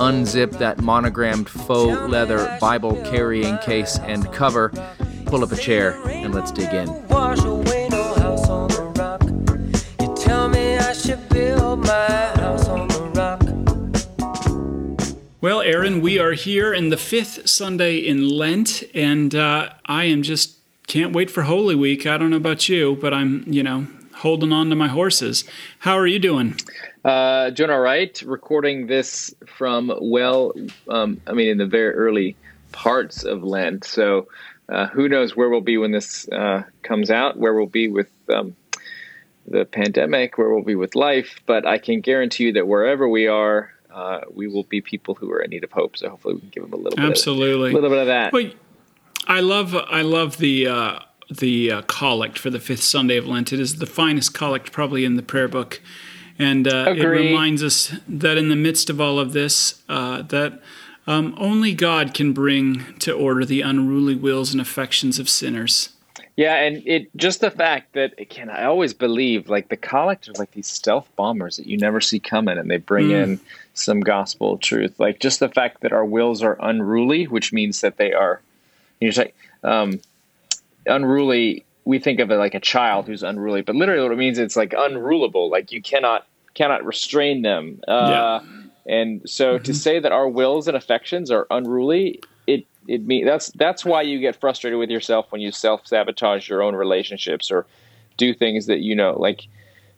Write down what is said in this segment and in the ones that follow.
unzip that monogrammed faux leather Bible carrying case and cover, pull up a chair, and let's dig in. Well, Aaron, we are here in the fifth Sunday in Lent, and uh, I am just can't wait for Holy Week. I don't know about you, but I'm, you know, holding on to my horses. How are you doing? Uh, doing all right. Recording this from well, um, I mean, in the very early parts of Lent. So uh, who knows where we'll be when this uh, comes out? Where we'll be with um, the pandemic? Where we'll be with life? But I can guarantee you that wherever we are, uh, we will be people who are in need of hope. So hopefully we can give them a little bit absolutely bit, a little bit of that. Well, I love I love the uh, the uh, collect for the fifth Sunday of Lent. It is the finest collect probably in the prayer book. And uh, it reminds us that in the midst of all of this, uh, that um, only God can bring to order the unruly wills and affections of sinners. Yeah, and it just the fact that again, I always believe like the collect are like these stealth bombers that you never see coming, and they bring mm. in some gospel truth. Like just the fact that our wills are unruly, which means that they are, you know, like um, unruly. We think of it like a child who's unruly, but literally what it means it's like unrulable. Like you cannot cannot restrain them. Uh, yeah. And so mm-hmm. to say that our wills and affections are unruly, it it mean that's that's why you get frustrated with yourself when you self sabotage your own relationships or do things that you know like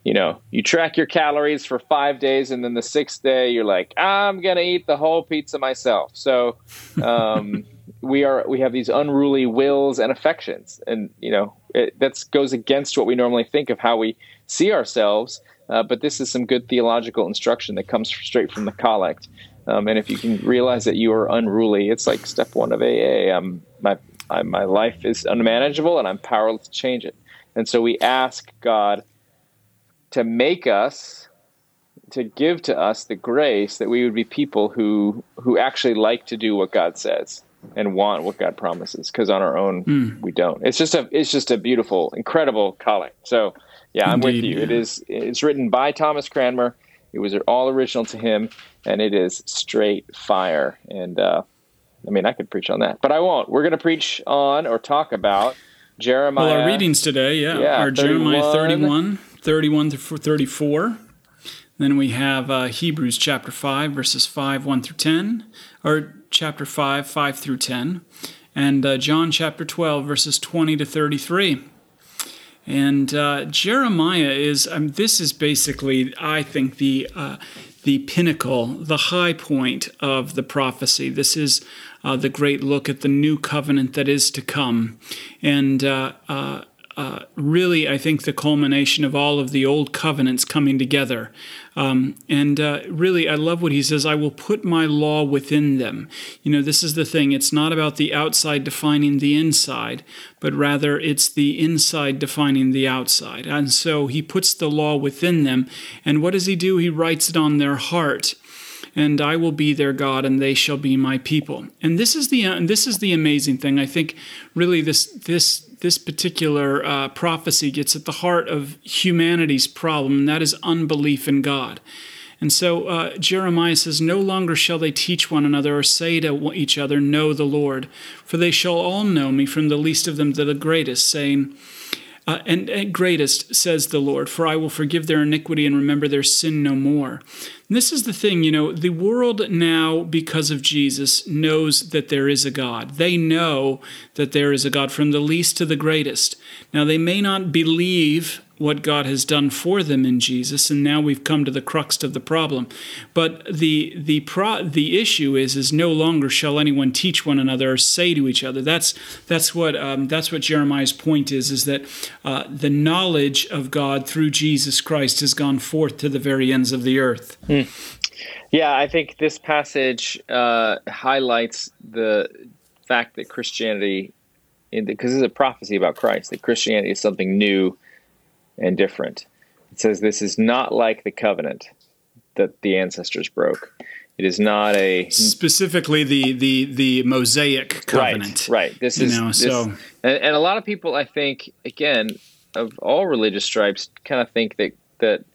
you know you track your calories for five days and then the sixth day you're like i'm gonna eat the whole pizza myself so um, we are we have these unruly wills and affections and you know that goes against what we normally think of how we see ourselves uh, but this is some good theological instruction that comes straight from the collect. Um, and if you can realize that you are unruly, it's like step one of AA. Um, my I, my life is unmanageable, and I'm powerless to change it. And so we ask God to make us, to give to us the grace that we would be people who who actually like to do what God says and want what God promises. Because on our own, mm. we don't. It's just a it's just a beautiful, incredible collect. So yeah, I'm with you. It is. It's written by Thomas Cranmer. It was all original to him, and it is straight fire. And uh, I mean, I could preach on that, but I won't. We're going to preach on or talk about Jeremiah. Well, our readings today, yeah, yeah are 31. Jeremiah 31, 31 through 34. Then we have uh, Hebrews chapter 5, verses 5, 1 through 10, or chapter 5, 5 through 10, and uh, John chapter 12, verses 20 to 33. And uh, Jeremiah is, um, this is basically, I think, the, uh, the pinnacle, the high point of the prophecy. This is uh, the great look at the new covenant that is to come. And uh, really, I think, the culmination of all of the old covenants coming together. Um, and uh, really, I love what he says I will put my law within them. You know, this is the thing. It's not about the outside defining the inside, but rather it's the inside defining the outside. And so he puts the law within them. And what does he do? He writes it on their heart and I will be their God, and they shall be my people. And this is the uh, this is the amazing thing. I think really this this this particular uh, prophecy gets at the heart of humanity's problem, and that is unbelief in God. And so uh, Jeremiah says, No longer shall they teach one another or say to each other, Know the Lord, for they shall all know me, from the least of them to the greatest, saying, uh, and, greatest, says the Lord, for I will forgive their iniquity and remember their sin no more. And this is the thing, you know, the world now, because of Jesus, knows that there is a God. They know that there is a God from the least to the greatest. Now, they may not believe what God has done for them in Jesus, and now we've come to the crux of the problem. But the the pro, the issue is is no longer shall anyone teach one another or say to each other. That's that's what um, that's what Jeremiah's point is is that uh, the knowledge of God through Jesus Christ has gone forth to the very ends of the earth. Mm. Yeah, I think this passage uh, highlights the fact that Christianity, because this is a prophecy about Christ, that Christianity is something new and different. It says this is not like the covenant that the ancestors broke. It is not a specifically the the the Mosaic covenant. Right. right. This is know, this, so, and, and a lot of people, I think, again, of all religious stripes, kind of think that that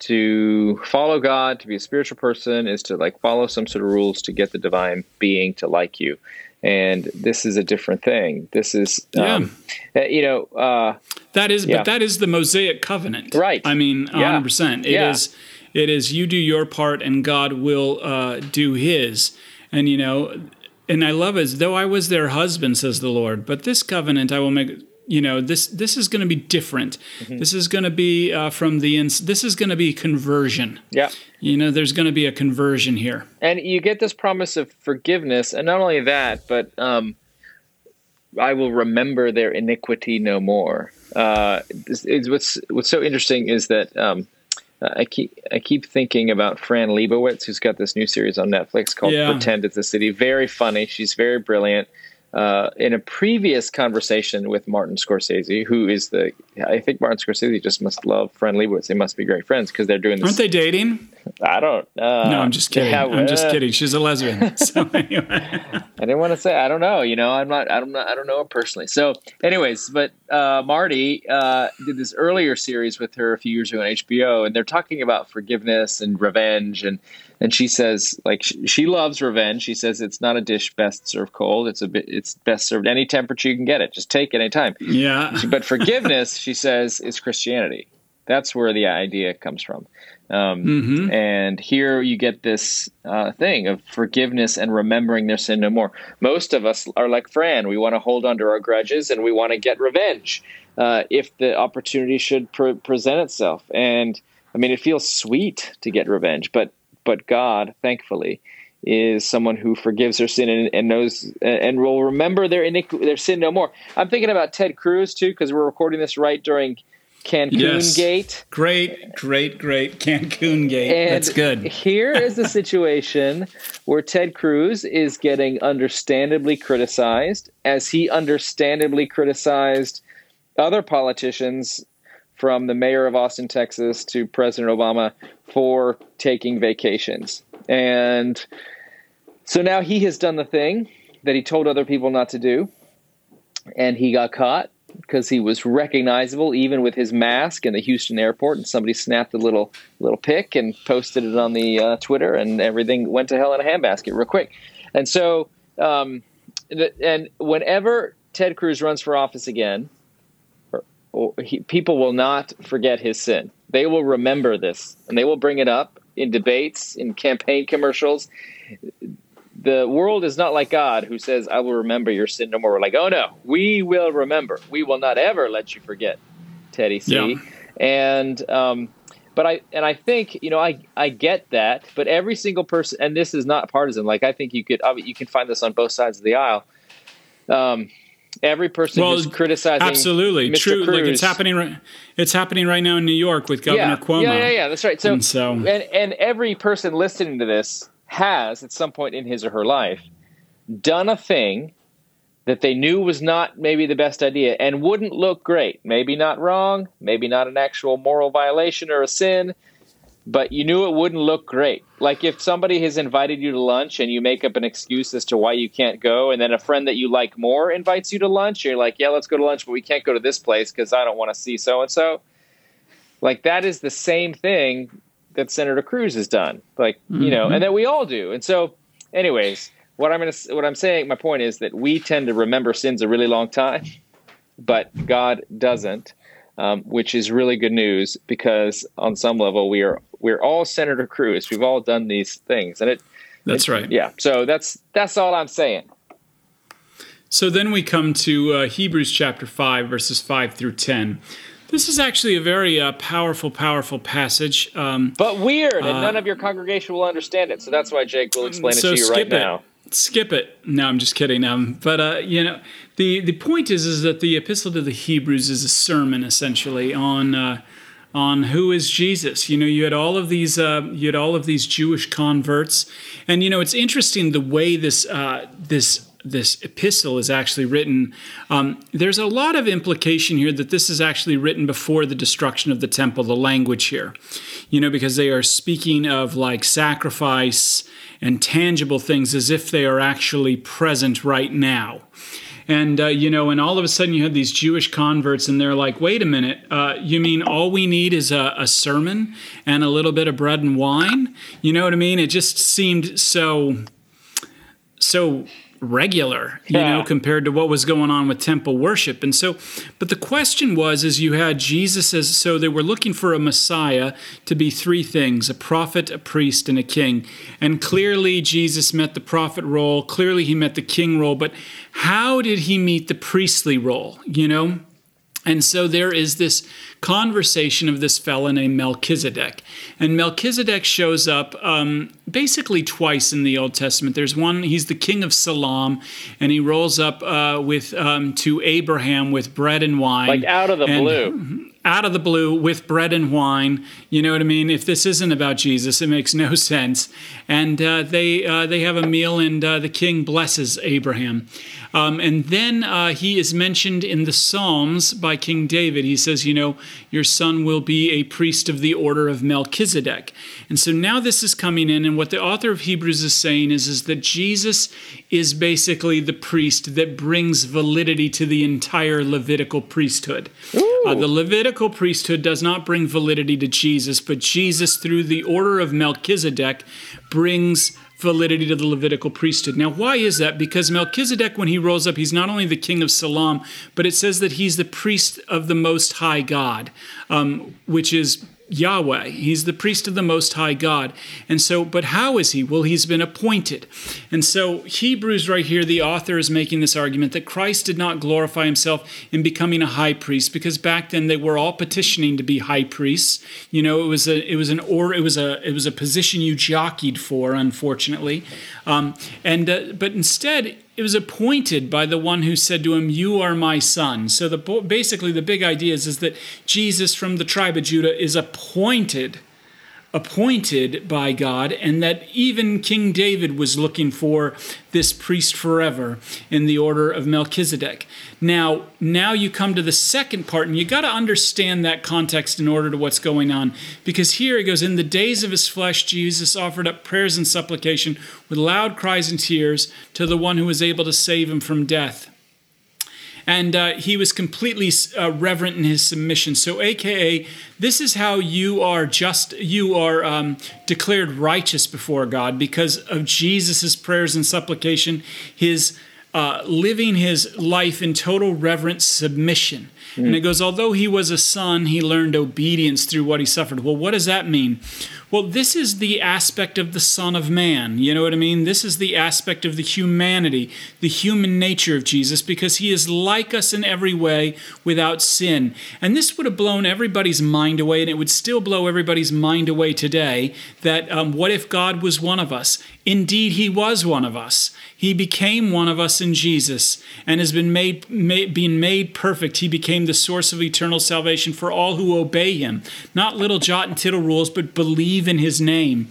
to follow God, to be a spiritual person, is to like follow some sort of rules to get the divine being to like you. And this is a different thing. This is, um, yeah. you know, uh, that is, yeah. but that is the Mosaic covenant, right? I mean, hundred yeah. percent. It is it is you do your part and God will uh, do his. And, you know, and I love it, though I was their husband, says the Lord, but this covenant I will make you know this this is going to be different mm-hmm. this is going to be uh, from the ins this is going to be conversion yeah you know there's going to be a conversion here and you get this promise of forgiveness and not only that but um, i will remember their iniquity no more uh, it's, it's, what's what's so interesting is that um, I keep I keep thinking about Fran Lebowitz, who's got this new series on Netflix called yeah. "Pretend It's a City." Very funny. She's very brilliant. Uh, in a previous conversation with Martin Scorsese, who is the I think Martin Scorsese just must love Fran Lebowitz. They must be great friends because they're doing this. Aren't they dating? I don't. Uh, no, I'm just kidding. Yeah, I'm just kidding. She's a lesbian. So anyway. I didn't want to say. I don't know. You know, I'm not. I'm not. I don't know her personally. So, anyways, but uh, Marty uh, did this earlier series with her a few years ago on HBO, and they're talking about forgiveness and revenge, and and she says like she, loves revenge. She says it's not a dish best served cold. It's a bit. It's best served any temperature you can get it. Just take it anytime. Yeah. But forgiveness, she says, is Christianity. That's where the idea comes from. Um, mm-hmm. And here you get this uh, thing of forgiveness and remembering their sin no more. Most of us are like Fran. We want to hold on to our grudges and we want to get revenge uh, if the opportunity should pre- present itself. And I mean, it feels sweet to get revenge, but but God, thankfully, is someone who forgives their sin and, and knows and will remember their iniqu- their sin no more. I'm thinking about Ted Cruz too because we're recording this right during Cancun yes. Gate. Great, great, great Cancun Gate. And That's good. here is a situation where Ted Cruz is getting understandably criticized, as he understandably criticized other politicians from the mayor of Austin, Texas, to President Obama for taking vacations. And so now he has done the thing that he told other people not to do, and he got caught because he was recognizable even with his mask in the Houston airport. And somebody snapped a little little pic and posted it on the uh, Twitter, and everything went to hell in a handbasket real quick. And so, um, and whenever Ted Cruz runs for office again, he, people will not forget his sin. They will remember this, and they will bring it up in debates, in campaign commercials the world is not like God who says, I will remember your sin no more. We're like, oh no, we will remember. We will not ever let you forget, Teddy C. Yeah. And, um, but I, and I think, you know, I, I get that, but every single person, and this is not partisan. Like, I think you could, you can find this on both sides of the aisle. Um, every person well, who's criticizing absolutely Mr. true Cruz, like it's happening right it's happening right now in new york with governor yeah, cuomo yeah yeah yeah that's right so and, so and, and every person listening to this has, at some point in his or her life, done a thing that they knew was not maybe the best idea and wouldn't look great. Maybe not wrong, maybe not an actual moral violation or a sin, but you knew it wouldn't look great. Like if somebody has invited you to lunch and you make up an excuse as to why you can't go, and then a friend that you like more invites you to lunch, you're like, yeah, let's go to lunch, but we can't go to this place because I don't want to see so and so. Like that is the same thing that Senator Cruz has done. Like, mm-hmm. you know, and mm-hmm. that we all do. And so, anyways, what I'm to what I'm saying, my point is that we tend to remember sins a really long time, but God doesn't, um, which is really good news because on some level we are we're all Senator Cruz. We've all done these things, and it. That's it, right. Yeah. So that's that's all I'm saying. So then we come to uh, Hebrews chapter 5, verses 5 through 10. This is actually a very uh, powerful, powerful passage. Um, but weird, and uh, none of your congregation will understand it. So that's why Jake will explain so it to you right it. now. Skip it. No, I'm just kidding. Um, but uh, you know, the the point is is that the Epistle to the Hebrews is a sermon essentially on uh, on who is Jesus. You know, you had all of these uh, you had all of these Jewish converts, and you know it's interesting the way this uh, this this epistle is actually written. Um, there's a lot of implication here that this is actually written before the destruction of the temple. The language here, you know, because they are speaking of like sacrifice and tangible things as if they are actually present right now. And, uh, you know, and all of a sudden you have these Jewish converts and they're like, wait a minute, uh, you mean all we need is a, a, sermon and a little bit of bread and wine? You know what I mean? It just seemed so, so regular, you yeah. know, compared to what was going on with temple worship. And so, but the question was, is you had Jesus as, so they were looking for a Messiah to be three things a prophet, a priest, and a king. And clearly, Jesus met the prophet role, clearly, he met the king role, but how did he meet the priestly role, you know? And so there is this conversation of this fellow named Melchizedek. And Melchizedek shows up um, basically twice in the Old Testament. There's one, he's the king of Salem, and he rolls up uh, with um, to Abraham with bread and wine. Like out of the and, blue. Out of the blue with bread and wine. You know what I mean? If this isn't about Jesus, it makes no sense. And uh, they, uh, they have a meal, and uh, the king blesses Abraham. Um, and then uh, he is mentioned in the Psalms by King David. He says, You know, your son will be a priest of the order of Melchizedek. And so now this is coming in, and what the author of Hebrews is saying is, is that Jesus is basically the priest that brings validity to the entire Levitical priesthood. Uh, the Levitical priesthood does not bring validity to Jesus, but Jesus, through the order of Melchizedek, brings validity to the Levitical priesthood. Now, why is that? Because Melchizedek, when he rolls up, he's not only the king of Salem, but it says that he's the priest of the Most High God, um, which is Yahweh. He's the priest of the Most High God. And so, but how is he? Well, he's been appointed. And so, Hebrews, right here, the author is making this argument that Christ did not glorify himself in becoming a high priest because back then they were all petitioning to be high priests. You know, it was a, it was an, or it was a, it was a position you jockeyed for, unfortunately. Um, and, uh, but instead, it was appointed by the one who said to him, "You are my son." So the basically the big idea is, is that Jesus from the tribe of Judah is appointed appointed by God, and that even King David was looking for this priest forever in the order of Melchizedek. Now, now you come to the second part, and you got to understand that context in order to what's going on. Because here it goes, in the days of his flesh, Jesus offered up prayers and supplication with loud cries and tears to the one who was able to save him from death and uh, he was completely uh, reverent in his submission. So, AKA, this is how you are just you are um, declared righteous before God because of Jesus' prayers and supplication, his uh, living his life in total reverent submission. Mm. And it goes, although he was a son, he learned obedience through what he suffered. Well, what does that mean? Well, this is the aspect of the Son of Man. You know what I mean? This is the aspect of the humanity, the human nature of Jesus, because he is like us in every way without sin. And this would have blown everybody's mind away, and it would still blow everybody's mind away today that um, what if God was one of us? Indeed, he was one of us. He became one of us in Jesus and has been made, made, being made perfect. He became the source of eternal salvation for all who obey him. Not little jot and tittle rules, but believe in his name.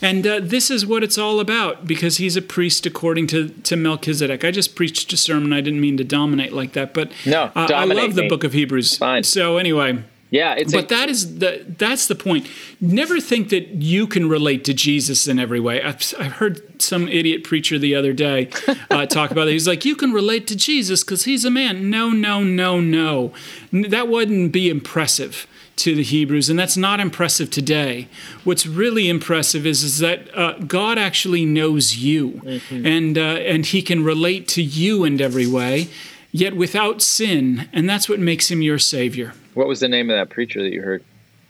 And uh, this is what it's all about because he's a priest according to, to Melchizedek. I just preached a sermon. I didn't mean to dominate like that, but no, uh, I love the me. book of Hebrews. Fine. So, anyway. Yeah, but a- that is the that's the point. Never think that you can relate to Jesus in every way. I've, I've heard some idiot preacher the other day uh, talk about it. He's like, you can relate to Jesus because he's a man. No, no, no, no. That wouldn't be impressive to the Hebrews, and that's not impressive today. What's really impressive is, is that uh, God actually knows you, mm-hmm. and uh, and He can relate to you in every way, yet without sin, and that's what makes Him your Savior. What was the name of that preacher that you heard?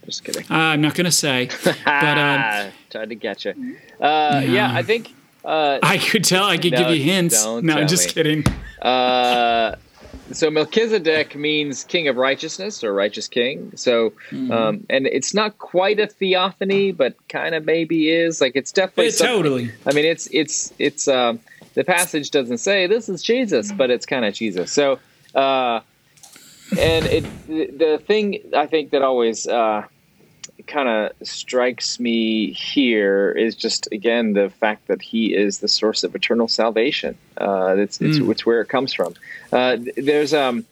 Just kidding. Uh, I'm not going to say. but um, tried to get you. Uh, no. Yeah, I think. Uh, I could tell. I could no, give you hints. No, I'm just me. kidding. Uh, so Melchizedek means king of righteousness or righteous king. So, mm-hmm. um, and it's not quite a theophany, but kind of maybe is. Like it's definitely it totally. I mean, it's it's it's. Um, the passage doesn't say this is Jesus, but it's kind of Jesus. So. Uh, and it the thing I think that always uh, kind of strikes me here is just again the fact that he is the source of eternal salvation. Uh, it's, it's, mm. it's where it comes from. Uh, there's um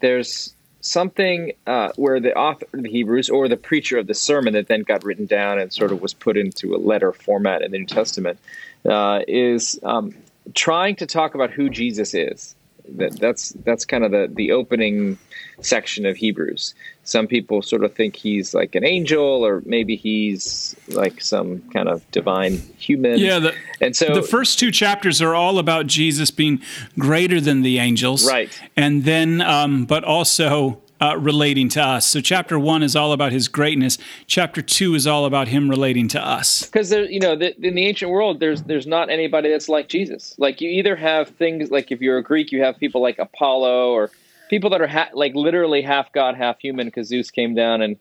there's something uh, where the author of the Hebrews or the preacher of the sermon that then got written down and sort of was put into a letter format in the New Testament uh, is um, trying to talk about who Jesus is. That, that's that's kind of the the opening section of Hebrews. Some people sort of think he's like an angel, or maybe he's like some kind of divine human. Yeah, the, and so the first two chapters are all about Jesus being greater than the angels, right? And then, um, but also uh, relating to us. So chapter one is all about his greatness. Chapter two is all about him relating to us. Because there, you know, the, in the ancient world, there's there's not anybody that's like Jesus. Like you either have things like if you're a Greek, you have people like Apollo or people that are ha- like literally half god, half human, because Zeus came down and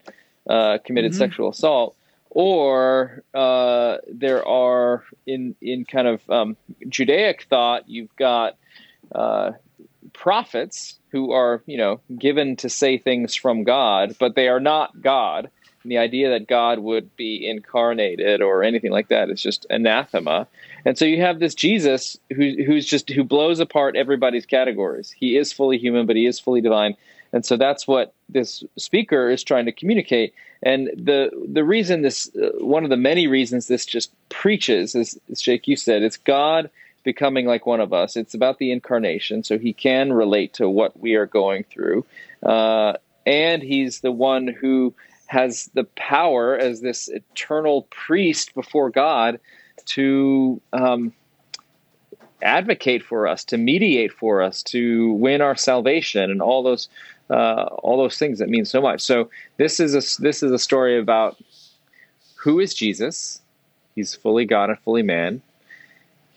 uh, committed mm-hmm. sexual assault. Or uh, there are in in kind of um, Judaic thought, you've got uh, prophets who are, you know, given to say things from God, but they are not God. And the idea that God would be incarnated or anything like that is just anathema. And so you have this Jesus who, who's just who blows apart everybody's categories. He is fully human, but he is fully divine. And so that's what this speaker is trying to communicate. And the the reason this uh, one of the many reasons this just preaches is, as Jake you said, it's God becoming like one of us. It's about the incarnation, so he can relate to what we are going through. Uh, and he's the one who has the power as this eternal priest before God to um, advocate for us, to mediate for us, to win our salvation, and all those uh, all those things that mean so much. So this is a this is a story about who is Jesus. He's fully God and fully man.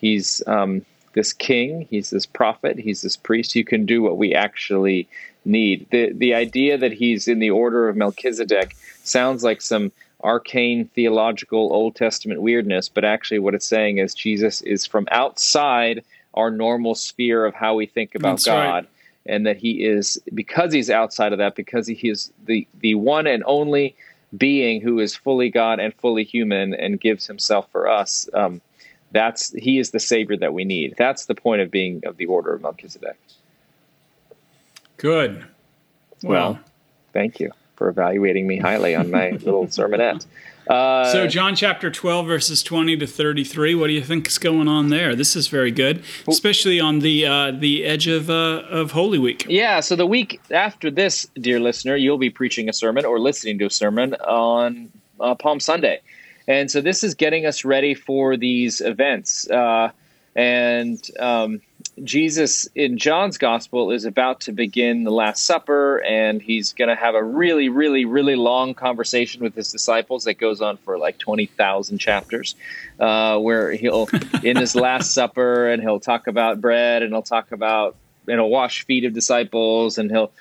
He's um, this king. He's this prophet. He's this priest who can do what we actually need. The the idea that he's in the order of Melchizedek sounds like some arcane theological Old Testament weirdness, but actually what it's saying is Jesus is from outside our normal sphere of how we think about That's God. Right. And that he is because he's outside of that, because he is the the one and only being who is fully God and fully human and gives himself for us. Um, that's he is the savior that we need. That's the point of being of the order of Melchizedek. Good. Well, well thank you for evaluating me highly on my little sermonette. Uh, so, John chapter 12, verses 20 to 33, what do you think is going on there? This is very good, especially on the uh, the edge of, uh, of Holy Week. Yeah, so the week after this, dear listener, you'll be preaching a sermon or listening to a sermon on uh, Palm Sunday. And so this is getting us ready for these events. Uh, and um, Jesus in John's gospel is about to begin the Last Supper, and he's going to have a really, really, really long conversation with his disciples that goes on for like 20,000 chapters, uh, where he'll, in his Last Supper, and he'll talk about bread, and he'll talk about, and he'll wash feet of disciples, and he'll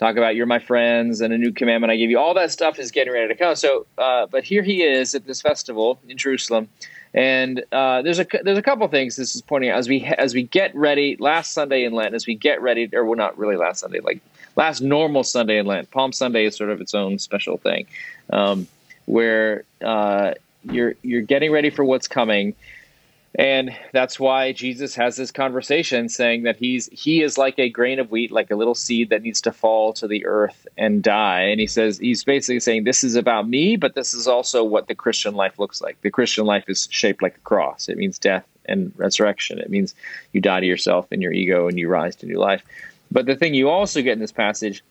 talk about you're my friends and a new commandment I give you. All that stuff is getting ready to come. So, uh, but here he is at this festival in Jerusalem, and uh, there's a there's a couple things this is pointing out as we as we get ready. Last Sunday in Lent, as we get ready, or well, not really last Sunday, like last normal Sunday in Lent. Palm Sunday is sort of its own special thing, um, where uh, you're you're getting ready for what's coming and that's why Jesus has this conversation saying that he's he is like a grain of wheat, like a little seed that needs to fall to the earth and die. And he says he's basically saying this is about me, but this is also what the Christian life looks like. The Christian life is shaped like a cross. It means death and resurrection. It means you die to yourself and your ego and you rise to new life. But the thing you also get in this passage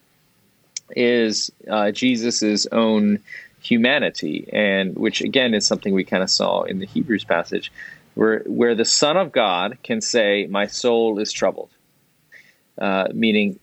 is uh, Jesus's own humanity, and which again is something we kind of saw in the Hebrews passage where where the Son of God can say, "My soul is troubled," uh, meaning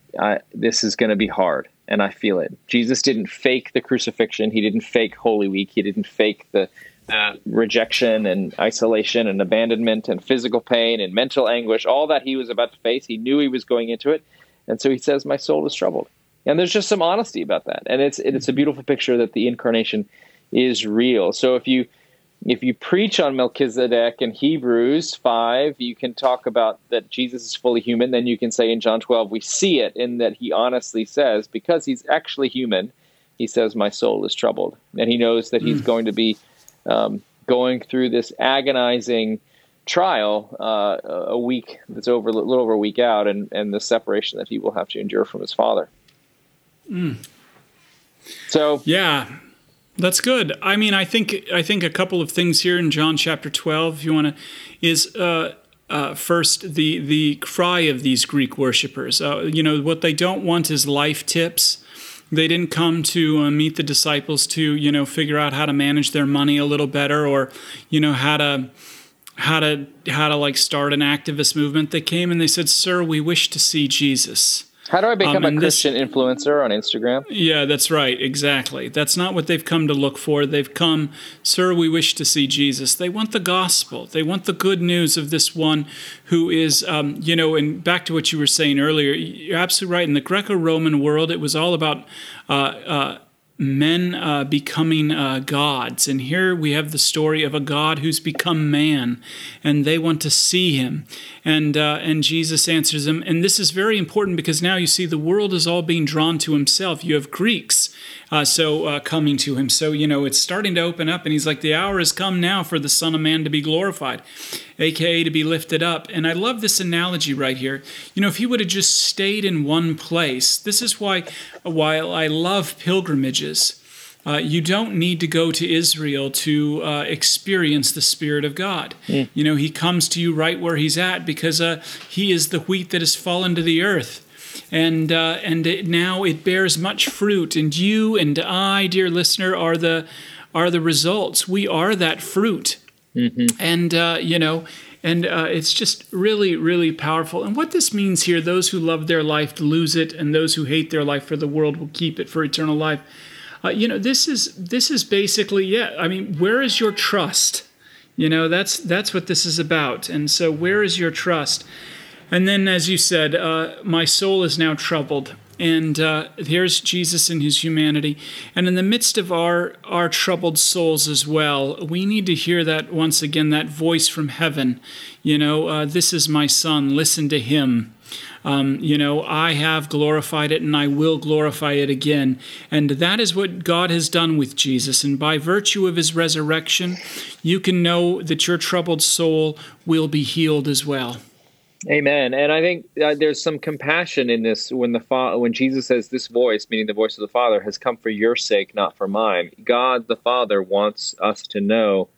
this is going to be hard, and I feel it. Jesus didn't fake the crucifixion. He didn't fake Holy Week. He didn't fake the uh, rejection and isolation and abandonment and physical pain and mental anguish. All that he was about to face, he knew he was going into it, and so he says, "My soul is troubled." And there's just some honesty about that, and it's it's a beautiful picture that the incarnation is real. So if you if you preach on Melchizedek in Hebrews 5, you can talk about that Jesus is fully human. Then you can say in John 12, we see it in that he honestly says, because he's actually human, he says, My soul is troubled. And he knows that he's mm. going to be um, going through this agonizing trial uh, a week that's over a little over a week out, and, and the separation that he will have to endure from his father. Mm. So, yeah, that's good. I mean, I think I think a couple of things here in John chapter twelve. If you want to, is uh, uh, first the the cry of these Greek worshippers. Uh, you know what they don't want is life tips. They didn't come to uh, meet the disciples to you know figure out how to manage their money a little better or you know how to how to how to like start an activist movement. They came and they said, "Sir, we wish to see Jesus." How do I become um, a Christian this, influencer on Instagram? Yeah, that's right. Exactly. That's not what they've come to look for. They've come, sir, we wish to see Jesus. They want the gospel. They want the good news of this one who is, um, you know, and back to what you were saying earlier, you're absolutely right. In the Greco Roman world, it was all about uh, uh, men uh, becoming uh, gods. And here we have the story of a God who's become man, and they want to see him. And, uh, and Jesus answers them. And this is very important because now you see the world is all being drawn to himself. You have Greeks uh, so uh, coming to him. So, you know, it's starting to open up, and he's like, The hour has come now for the Son of Man to be glorified, aka to be lifted up. And I love this analogy right here. You know, if he would have just stayed in one place, this is why, while I love pilgrimages. Uh, you don't need to go to Israel to uh, experience the Spirit of God. Mm. You know, He comes to you right where He's at because uh, He is the wheat that has fallen to the earth and uh, and it, now it bears much fruit. And you and I, dear listener, are the are the results. We are that fruit, mm-hmm. and uh, you know. And uh, it's just really, really powerful. And what this means here those who love their life lose it, and those who hate their life for the world will keep it for eternal life. Uh, you know, this is this is basically yeah. I mean, where is your trust? You know, that's that's what this is about. And so, where is your trust? And then, as you said, uh, my soul is now troubled. And uh, here's Jesus in his humanity. And in the midst of our, our troubled souls as well, we need to hear that once again, that voice from heaven. You know, uh, this is my son, listen to him. Um, you know, I have glorified it and I will glorify it again. And that is what God has done with Jesus. And by virtue of his resurrection, you can know that your troubled soul will be healed as well. Amen. And I think uh, there's some compassion in this when the fa- when Jesus says this voice, meaning the voice of the Father, has come for your sake, not for mine. God the Father wants us to know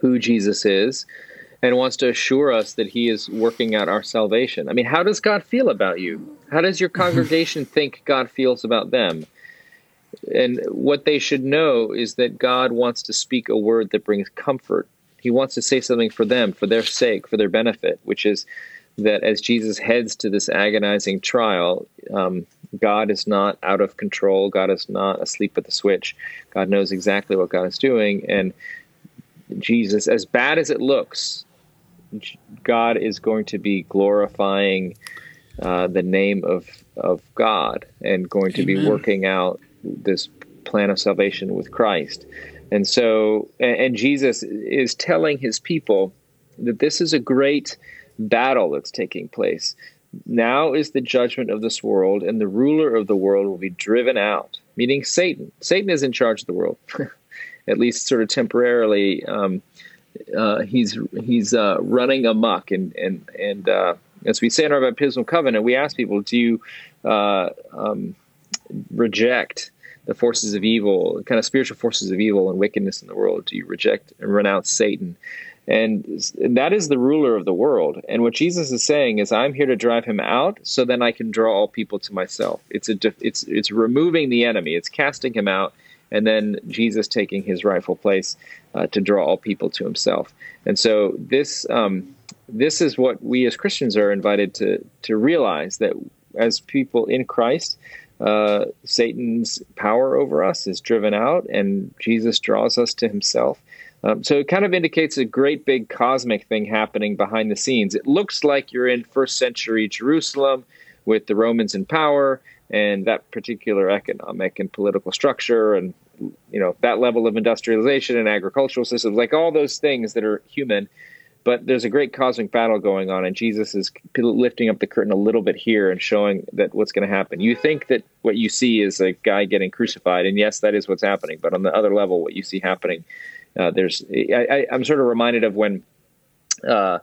who Jesus is and wants to assure us that he is working out our salvation. I mean, how does God feel about you? How does your congregation think God feels about them? And what they should know is that God wants to speak a word that brings comfort he wants to say something for them, for their sake, for their benefit, which is that as Jesus heads to this agonizing trial, um, God is not out of control. God is not asleep at the switch. God knows exactly what God is doing. And Jesus, as bad as it looks, God is going to be glorifying uh, the name of, of God and going to Amen. be working out this plan of salvation with Christ. And so, and Jesus is telling his people that this is a great battle that's taking place. Now is the judgment of this world, and the ruler of the world will be driven out, meaning Satan. Satan is in charge of the world, at least sort of temporarily. Um, uh, he's he's uh, running amok, and and and uh, as we say in our baptismal covenant, we ask people, do you uh, um, reject the forces of evil, kind of spiritual forces of evil and wickedness in the world? Do you reject and renounce Satan? And, that is the ruler of the world. And what Jesus is saying is, I'm here to drive him out, so then I can draw all people to myself. It's a, it's, it's removing the enemy. It's casting him out, and then Jesus taking his rightful place uh, to draw all people to himself. And so this, um, this is what we as Christians are invited to to realize that as people in Christ, uh, Satan's power over us is driven out, and Jesus draws us to himself. Um, so it kind of indicates a great big cosmic thing happening behind the scenes. It looks like you're in first century Jerusalem with the Romans in power and that particular economic and political structure and you know that level of industrialization and agricultural systems, like all those things that are human. But there's a great cosmic battle going on, and Jesus is lifting up the curtain a little bit here and showing that what's going to happen. You think that what you see is a guy getting crucified, and yes, that is what's happening. But on the other level, what you see happening, uh, there's I, am sort of reminded of when uh,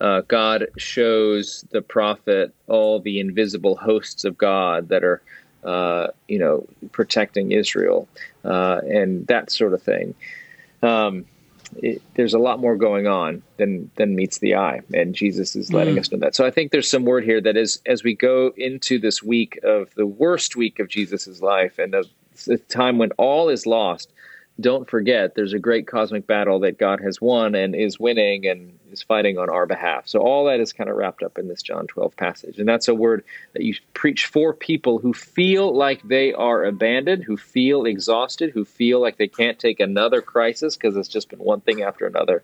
uh, God shows the prophet all the invisible hosts of God that are, uh, you know, protecting Israel uh, and that sort of thing. Um, it, there's a lot more going on than than meets the eye, and Jesus is letting mm. us know that. So I think there's some word here that is as we go into this week of the worst week of Jesus's life and the, the time when all is lost don't forget there's a great cosmic battle that God has won and is winning and is fighting on our behalf. So all that is kind of wrapped up in this John 12 passage. And that's a word that you preach for people who feel like they are abandoned, who feel exhausted, who feel like they can't take another crisis because it's just been one thing after another.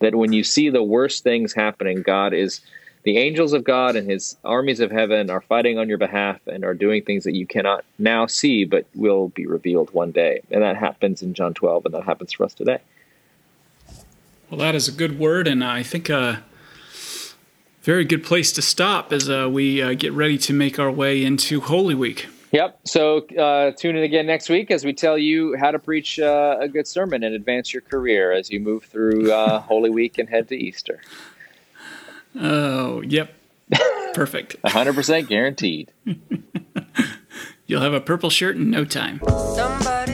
That when you see the worst things happening, God is the angels of God and his armies of heaven are fighting on your behalf and are doing things that you cannot now see, but will be revealed one day. And that happens in John 12, and that happens for us today. Well, that is a good word, and I think a very good place to stop as uh, we uh, get ready to make our way into Holy Week. Yep. So uh, tune in again next week as we tell you how to preach uh, a good sermon and advance your career as you move through uh, Holy Week and head to Easter. Oh, yep. Perfect. 100% guaranteed. You'll have a purple shirt in no time. Somebody's